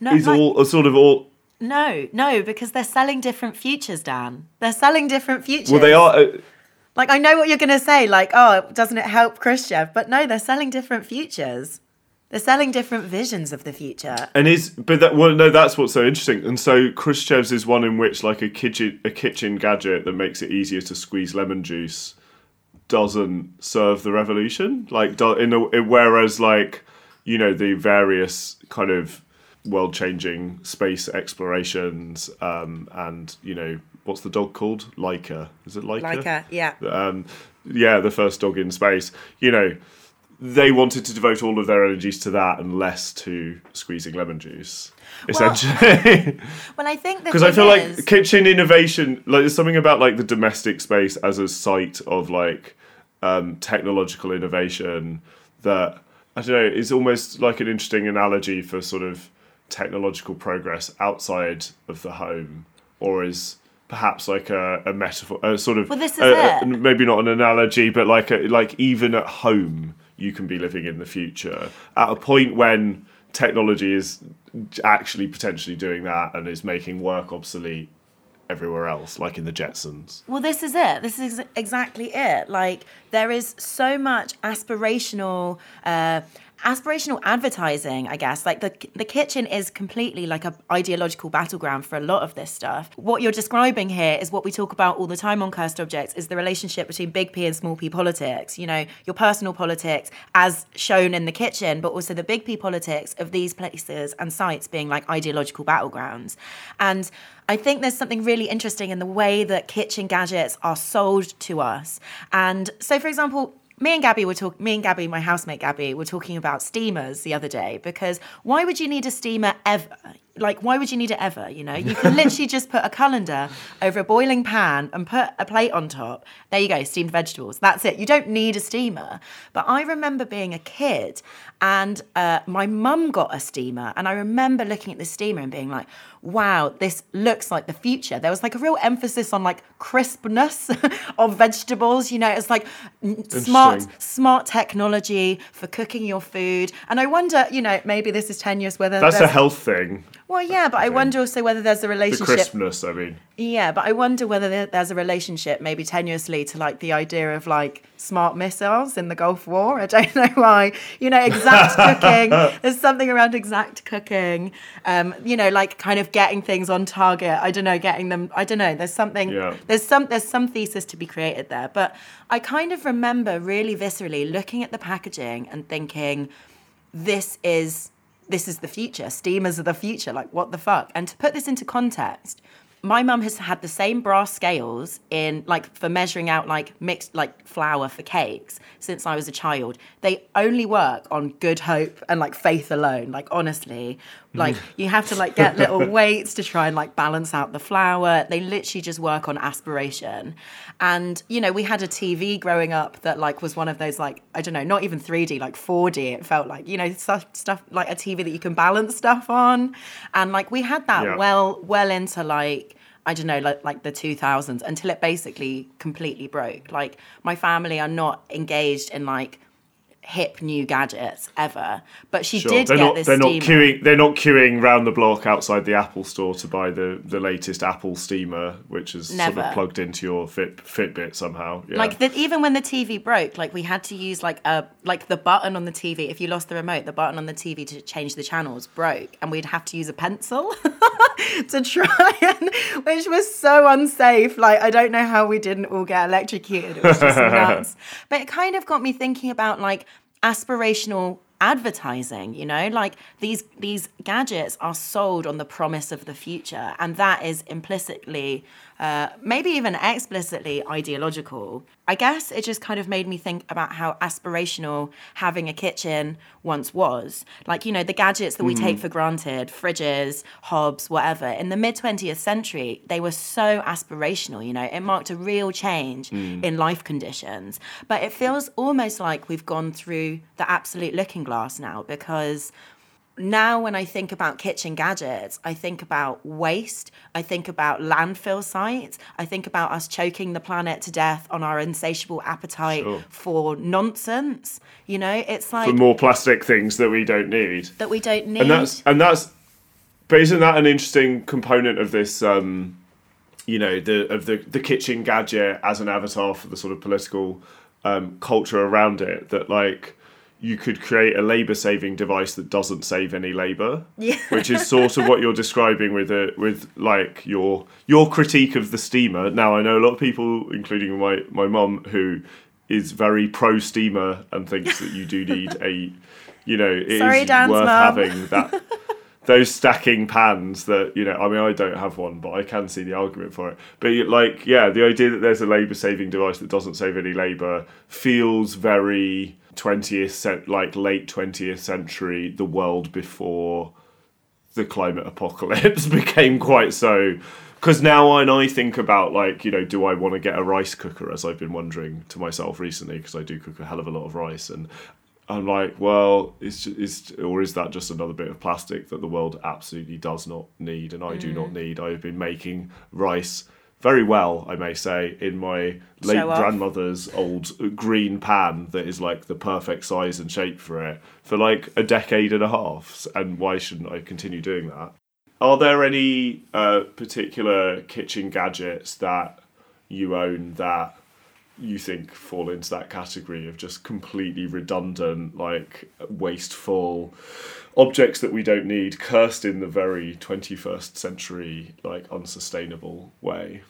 No, is like- all sort of all No, no, because they're selling different futures, Dan. They're selling different futures. well they are uh, Like, I know what you're going to say, like, oh, doesn't it help Khrushchev? But no, they're selling different futures. They're selling different visions of the future. And is but that well no that's what's so interesting. And so Khrushchev's is one in which like a kitchen a kitchen gadget that makes it easier to squeeze lemon juice doesn't serve the revolution. Like do, in a, whereas like you know the various kind of world changing space explorations um, and you know what's the dog called Laika is it Laika Like a, yeah. um, yeah, the first dog in space. You know, they wanted to devote all of their energies to that and less to squeezing lemon juice, essentially. Well, I think Because I feel is- like kitchen innovation, like there's something about like the domestic space as a site of like um, technological innovation that I don't know is almost like an interesting analogy for sort of technological progress outside of the home, or is perhaps like a, a metaphor, a sort of Well, this is a- it. maybe not an analogy, but like a, like even at home you can be living in the future at a point when technology is actually potentially doing that and is making work obsolete everywhere else, like in the Jetsons. Well, this is it. This is exactly it. Like there is so much aspirational, uh, aspirational advertising. I guess like the the kitchen is completely like a ideological battleground for a lot of this stuff. What you're describing here is what we talk about all the time on Cursed Objects: is the relationship between big P and small P politics. You know, your personal politics as shown in the kitchen, but also the big P politics of these places and sites being like ideological battlegrounds. And I think there's something really interesting in the way that kitchen gadgets are sold to us. And so, for example, me and Gabby were talking. Me and Gabby, my housemate Gabby, were talking about steamers the other day because why would you need a steamer ever? Like why would you need it ever you know? You can literally just put a colander over a boiling pan and put a plate on top. There you go steamed vegetables. That's it. You don't need a steamer. But i remember being a kid and uh, my mum got a steamer. And i remember looking at the steamer and being like wow this looks like the future. There was like a real emphasis on like crispness of vegetables you know? It's like smart smart technology for cooking your food. And i wonder you know maybe this is ten tenuous whether That's a health thing. Well, yeah, but I wonder also whether there's a relationship. The crispness, I mean. Yeah, but I wonder whether there's a relationship, maybe tenuously, to like the idea of like smart missiles in the Gulf War. I don't know why. You know, exact cooking. There's something around exact cooking. Um, you know, like kind of getting things on target. I don't know, getting them. I don't know. There's something. Yeah. There's some. There's some thesis to be created there. But I kind of remember really viscerally looking at the packaging and thinking, this is this is the future. Steamers are the future. Like, what the fuck? And to put this into context, my mum has had the same brass scales in like for measuring out like mixed like flour for cakes since I was a child. They only work on good hope and like faith alone. Like honestly, like mm. you have to like get little weights to try and like balance out the flour. They literally just work on aspiration. And you know, we had a TV growing up that like was one of those like I don't know, not even 3D, like 4D. It felt like you know stuff stuff like a TV that you can balance stuff on, and like we had that Yeah. well well into like. I don't know, like like the 2000s until it basically completely broke. Like my family are not engaged in like hip new gadgets ever, but she Sure. did they're get not this they're not steamer. queuing they're not queuing round the block outside the Apple store to buy the, the latest Apple steamer, which is sort of plugged into your Fit Fitbit somehow. Yeah. Like that, even when the TV broke, like we had to use like a like the button on the TV. If you lost the remote, the button on the TV to change the channels broke, and we'd have to use a pencil to try and, which was so unsafe. Like I don't know how we didn't all get electrocuted. It was just nuts. But it kind of got me thinking about like aspirational advertising you know? Like these these gadgets are sold on the promise of the future and that is implicitly uh, maybe even explicitly ideological. I guess it just kind of made me think about how aspirational having a kitchen once was. Like you know the gadgets that we take for granted fridges hobs whatever in the mid 20th century they were so aspirational you know? It marked a real change in life conditions. But it feels almost like we've gone through the absolute looking glass now because now when I think about kitchen gadgets, I think about waste, I think about landfill sites, I think about us choking the planet to death on our insatiable appetite Sure. for nonsense. You know, it's like for more plastic things that we don't need. that we don't need. and that's and that's but isn't that an interesting component of this um you know the of the the kitchen gadget as an avatar for the sort of political um culture around it that like you could create a labor saving device that doesn't save any labor Yeah. which is sort of what you're describing with it with like your your critique of the steamer now i know a lot of people including my my mum who is very pro steamer and thinks that you do need a you know it is Sorry, Dan's worth mum. having that those stacking pans that you know i mean i don't have one but i can see the argument for it but like yeah the idea that there's a labor saving device that doesn't save any labor feels very 20th cent like late 20th century the world before the climate apocalypse became quite so because now when I think about like you know do I want to get a rice cooker as I've been wondering to myself recently because I do cook a hell of a lot of rice and I'm like well is is or is that just another bit of plastic that the world absolutely does not need and I do not mm. need? I've been making rice very well I may say in my late Show off. grandmother's old green pan that is like the perfect size and shape for it for like a decade and a half and why shouldn't I continue doing that are there any uh, particular kitchen gadgets that you own that you think fall into that category of just completely redundant, like wasteful objects that we don't need, cursed in the very 21st century, like unsustainable way?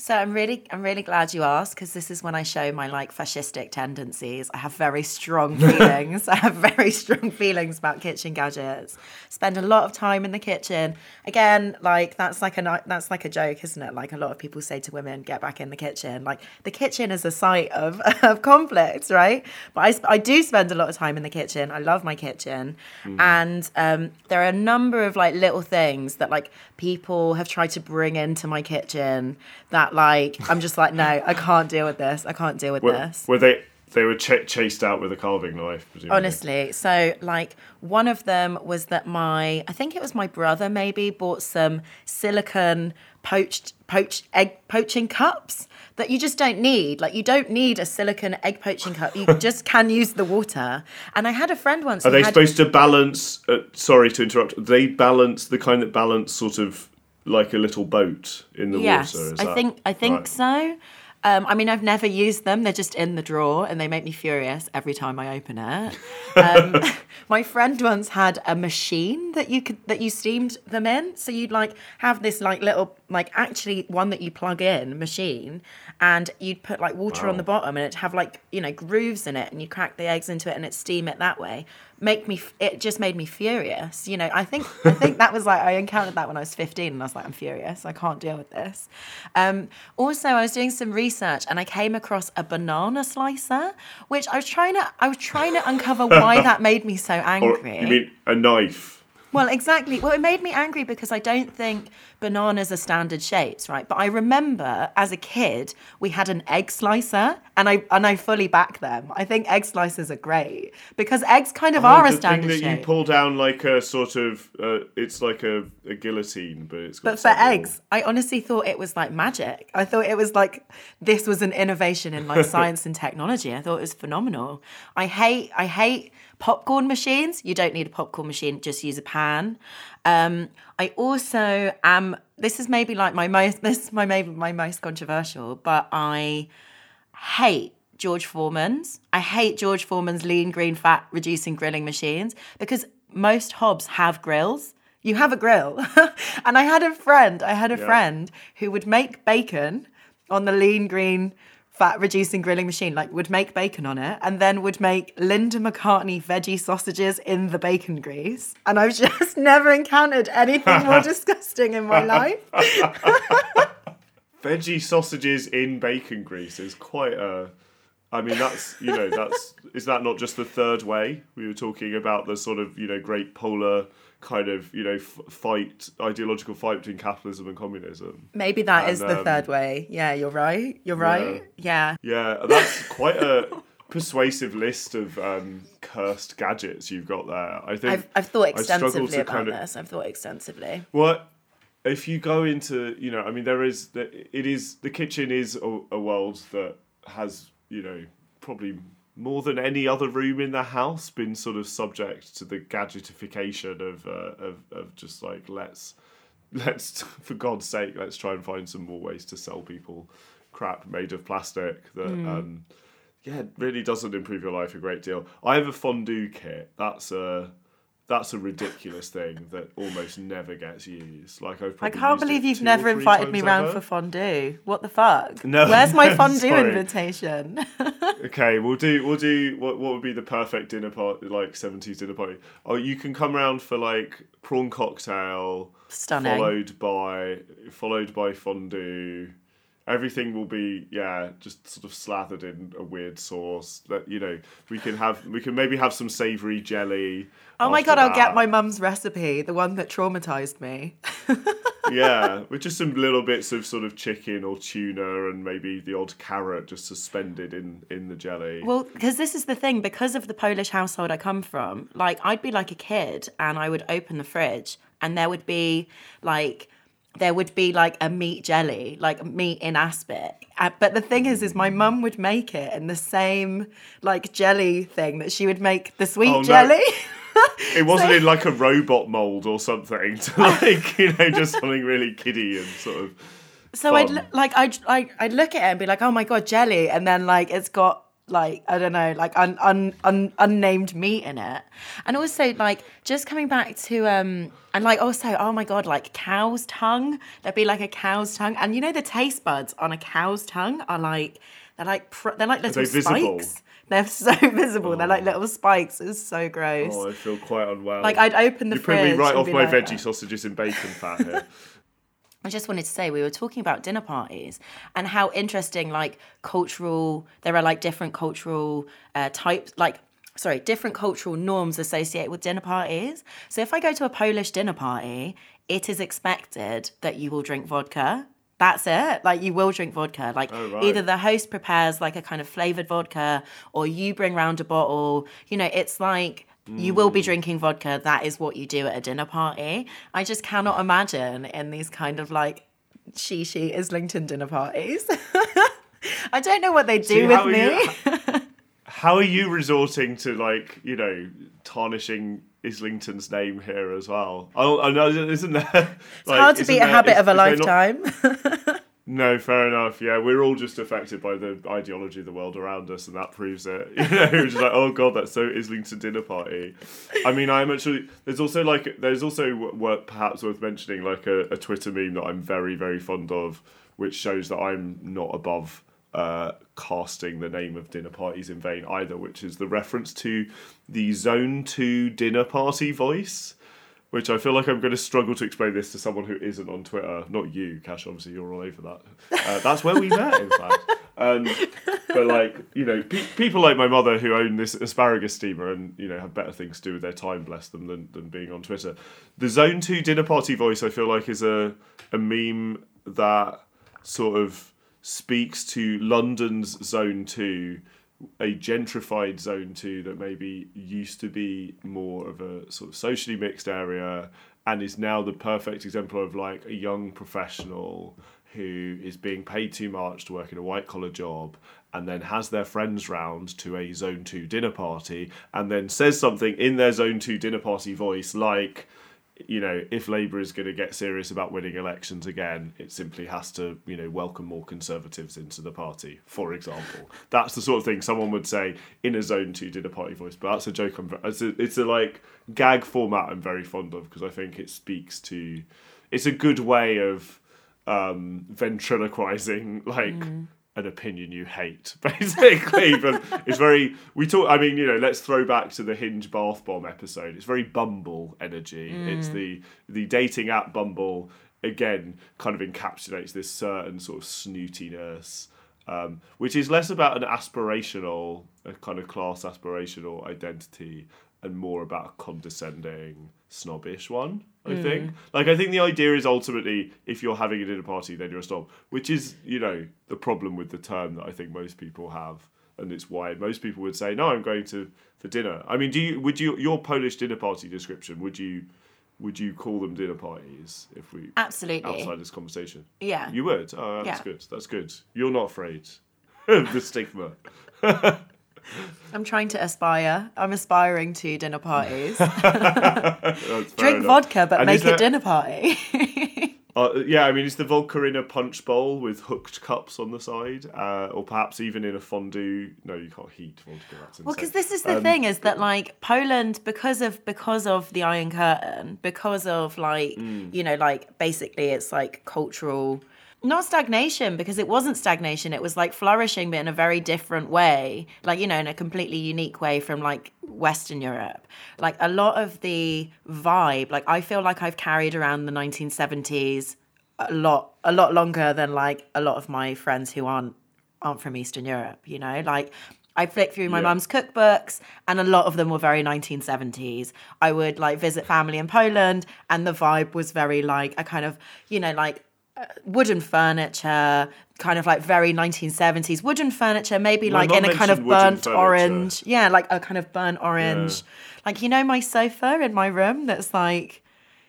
So I'm really, I'm really glad you asked because this is when I show my like fascistic tendencies. I have very strong feelings. I have very strong feelings about kitchen gadgets. Spend a lot of time in the kitchen. Again, like that's like a that's like a joke, isn't it? Like a lot of people say to women, "Get back in the kitchen." Like the kitchen is a site of of conflict, right? But I, I do spend a lot of time in the kitchen. I love my kitchen, mm. and um, there are a number of like little things that like people have tried to bring into my kitchen that like I'm just like no I can't deal with this I can't deal with were, this were they they were ch- chased out with a carving knife presumably. honestly so like one of them was that my I think it was my brother maybe bought some silicon poached poached egg poaching cups that you just don't need. Like you don't need a silicon egg poaching cup. You just can use the water. And I had a friend once. Are they had... supposed to balance? Uh, sorry to interrupt. They balance the kind that balance sort of like a little boat in the yes, water. I think I think right. so. Um, I mean, I've never used them. They're just in the drawer and they make me furious every time I open it. Um, my friend once had a machine that you could that you steamed them in. So you'd like have this like little like actually one that you plug in machine and you'd put like water wow. on the bottom and it'd have like you know grooves in it and you crack the eggs into it and it steam it that way make me it just made me furious you know i think i think that was like i encountered that when i was 15 and i was like i'm furious i can't deal with this. Um, also i was doing some research and i came across a banana slicer which i was trying to i was trying to uncover why that made me so angry. or, you mean a knife well, exactly. Well, it made me angry because I don't think bananas are standard shapes, right? But I remember as a kid we had an egg slicer, and I and I fully back them. I think egg slicers are great because eggs kind of oh, are a standard thing that shape. you pull down like a sort of, uh, it's like a, a guillotine, but it's but for eggs, I honestly thought it was like magic. I thought it was like this was an innovation in like science and technology. I thought it was phenomenal. I hate I hate popcorn machines. You don't need a popcorn machine, just use a pan. Um, I also am. This is maybe like my most. This is my maybe my most controversial, but I hate George Foreman's. I hate George Foreman's lean green fat reducing grilling machines because most hobs have grills. You have a grill. and I had a friend, I had a yeah. friend who would make bacon on the lean green fat reducing grilling machine, like would make bacon on it and then would make Linda McCartney veggie sausages in the bacon grease. And I've just never encountered anything more disgusting in my life. veggie sausages in bacon grease is quite a. I mean, that's you know, that's is that not just the third way? We were talking about the sort of you know great polar kind of you know f- fight ideological fight between capitalism and communism. Maybe that and, is the um, third way. Yeah you're right. You're right. Yeah. Yeah, yeah that's quite a persuasive list of um, cursed gadgets you've got there. I think i've, I've thought extensively about kind of, this. I've thought extensively. Well if you go into you know i mean there is it is the kitchen is a, a world that has you know probably more than any other room in the house been sort of subject to the gadgetification of uh, of of just like let's let's for God's sake let's try and find some more ways to sell people crap made of plastic that mm. um, yeah really doesn't improve your life a great deal. I have a fondue kit. That's a that's a ridiculous thing that almost never gets used. Like I've I can't believe you've never invited me round for fondue. What the fuck? No, where's my fondue invitation? okay, we'll do we'll do what what would be the perfect dinner party like seventies dinner party. Oh, you can come round for like prawn cocktail, stunning, followed by followed by fondue everything will be yeah just sort of slathered in a weird sauce that you know we can have we can maybe have some savory jelly oh my god that. i'll get my mum's recipe the one that traumatized me yeah with just some little bits of sort of chicken or tuna and maybe the odd carrot just suspended in in the jelly well because this is the thing because of the polish household i come from like i'd be like a kid and i would open the fridge and there would be like there would be like a meat jelly, like meat in aspic. Uh, but the thing is, is my mum would make it in the same like jelly thing that she would make the sweet oh, jelly. No. it wasn't so, in like a robot mold or something to like you know just something really kiddie and sort of. So fun. I'd like I'd, I'd I'd look at it and be like, oh my god, jelly, and then like it's got like I don't know, like un, un, un, unnamed meat in it. And also like just coming back to um and like also oh my god like cow's tongue there'd be like a cow's tongue and you know the taste buds on a cow's tongue are like they're like pr- they're like little they visible? spikes. They're so visible. They're like little spikes. It's so gross. Oh, I feel quite unwell. Like, I'd open the You put me fridge right off my like, veggie "Oh." sausages and bacon fat here. I just wanted to say we were talking about dinner parties and how interesting like cultural there are like different cultural uh, types like sorry different cultural norms associated with dinner parties. So if I go to a Polish dinner party, it is expected that you will drink vodka. That's it. Like you will drink vodka. Like Oh, right. either the host prepares like a kind of flavored vodka or you bring round a bottle. You know, it's like you will be drinking vodka. That is what you do at a dinner party. I just cannot imagine in these kind of like she shishi Islington dinner parties. I don't know what they do See, with how me. you- How are you resorting to like you know tarnishing Islington's name here as well? I, I know isn't there? it's hard to beat a habit of a lifetime. No, fair enough. Yeah, we're all just affected by the ideology of the world around us, and that proves it. You know, just like, oh god, that's so Islington dinner party. I mean, I'm actually. There's also like, there's also worth perhaps worth mentioning like a, a Twitter meme that I'm very very fond of, which shows that I'm not above uh, casting the name of dinner parties in vain either, which is the reference to the Zone Two dinner party voice which I feel like I'm going to struggle to explain this to someone who isn't on Twitter. Not you, Cash. Obviously, you're all over that. Uh, that's where we met, in fact. Um, but like, you know, pe- people like my mother who own this asparagus steamer and you know have better things to do with their time, bless them, than, than being on Twitter. The Zone Two dinner party voice, I feel like, is a a meme that sort of speaks to London's Zone Two a gentrified zone two that maybe used to be more of a sort of socially mixed area and is now the perfect example of like a young professional who is being paid too much to work in a white collar job and then has their friends round to a zone 2 dinner party and then says something in their zone 2 dinner party voice like you know, if Labour is going to get serious about winning elections again, it simply has to, you know, welcome more Conservatives into the party, for example. That's the sort of thing someone would say in a Zone 2 dinner party voice, but that's a joke. I'm, it's, a, it's a, like, gag format I'm very fond of because I think it speaks to... It's a good way of um, ventriloquizing, like... An opinion you hate, basically. but it's very. We talk. I mean, you know, let's throw back to the Hinge bath bomb episode. It's very Bumble energy. It's the the dating app Bumble again. Kind of encapsulates this certain sort of snootiness, um, which is less about an aspirational, a kind of class aspirational identity, and more about a condescending, snobbish one. I hmm. think. Like, I think the idea is ultimately, if you're having a dinner party, then you're a snob, which is, you know, the problem with the term that I think most people have, and it's why most people would say, "No, I'm going to for dinner." I mean, do you would you your Polish dinner party description? Would you would you call them dinner parties if we Absolutely. outside this conversation? Yeah. You would. Oh, that's Yeah. good. That's good. You're not afraid of the stigma. I'm trying to aspire. I'm aspiring to dinner parties. Drink enough. vodka, but And make there- dinner party. Uh, yeah, I mean, is the vodka in a punch bowl with hooked cups on the side, uh, or perhaps even in a fondue? No, you can't heat vodka. That's Well, because this is the Um, thing is that like Poland, because of because of the Iron Curtain, because of like Mm. you know like basically it's like cultural, not stagnation because it wasn't stagnation. It was like flourishing, but in a very different way, like you know in a completely unique way from like Western Europe. Like a lot of the vibe, like I feel like I've carried around the 1970s a lot a lot longer than like a lot of my friends who aren't aren't from Eastern Europe, you know? Like I flicked through my Yeah. mum's cookbooks and a lot of them were very 1970s. I would like visit family in Poland and the vibe was very like a kind of, you know, like wooden furniture, kind of like very 1970s wooden furniture, maybe like in a kind of burnt orange. Yeah, like a kind of burnt orange. Like you know my sofa in my room that's like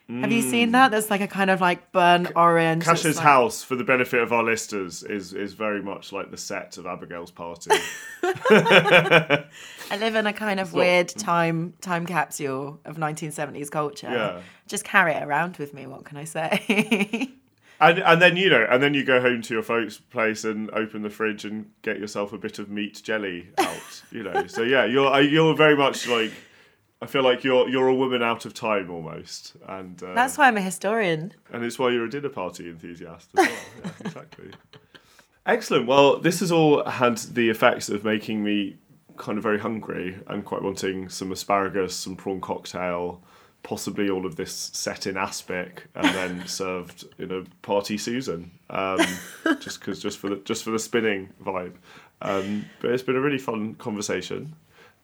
have you seen that? Mm. That's like a kind of like burnt orange. Kasia's like- house, for the benefit of our listeners, is is very much like the set of Abigail's party. I live in a kind of not- weird time time capsule of 1970s culture. Yeah. Just carry it around with me. What can I say? And and then you know, and then you go home to your folks' place and open the fridge and get yourself a bit of meat jelly out. you know, so yeah, you're you're very much like. I feel like you're you're a woman out of time almost, and uh, That's why I'm a historian. and it's why you're a dinner party enthusiast as well. yeah, exactly. Excellent. Well, this has all had the effects of making me kind of very hungry and quite wanting some asparagus, some prawn cocktail, possibly all of this set in aspic and then served in a party Susan, um, just because just for the just for the spinning vibe. Um, but it's been a really fun conversation,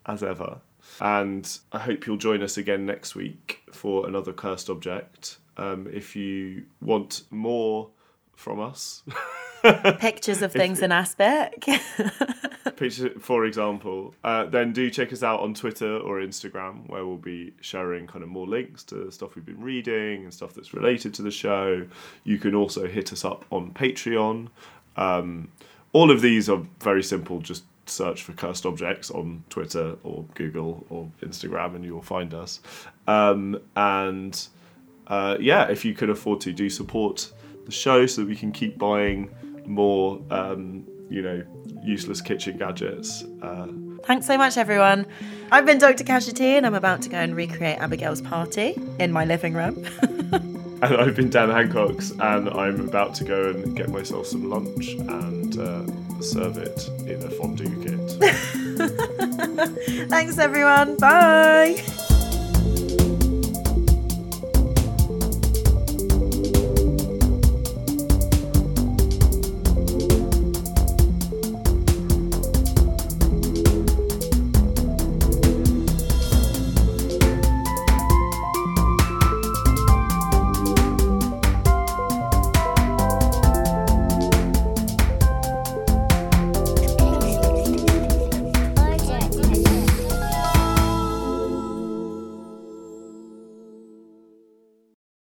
as ever, and I hope you'll join us again next week for another cursed object. Um, if you want more from us. Pictures of things in aspic. picture, for example, uh, then do check us out on Twitter or Instagram, where we'll be sharing kind of more links to stuff we've been reading and stuff that's related to the show. You can also hit us up on Patreon. Um, all of these are very simple. Just search for cursed objects on Twitter or Google or Instagram, and you will find us. Um, and uh, yeah, if you can afford to, do support the show so that we can keep buying more, um, you know, useless kitchen gadgets. Uh, Thanks so much, everyone. I've been Dr. Casualty, and I'm about to go and recreate Abigail's party in my living room. and I've been Dan Hancox, and I'm about to go and get myself some lunch and uh, serve it in a fondue kit. Thanks, everyone. Bye.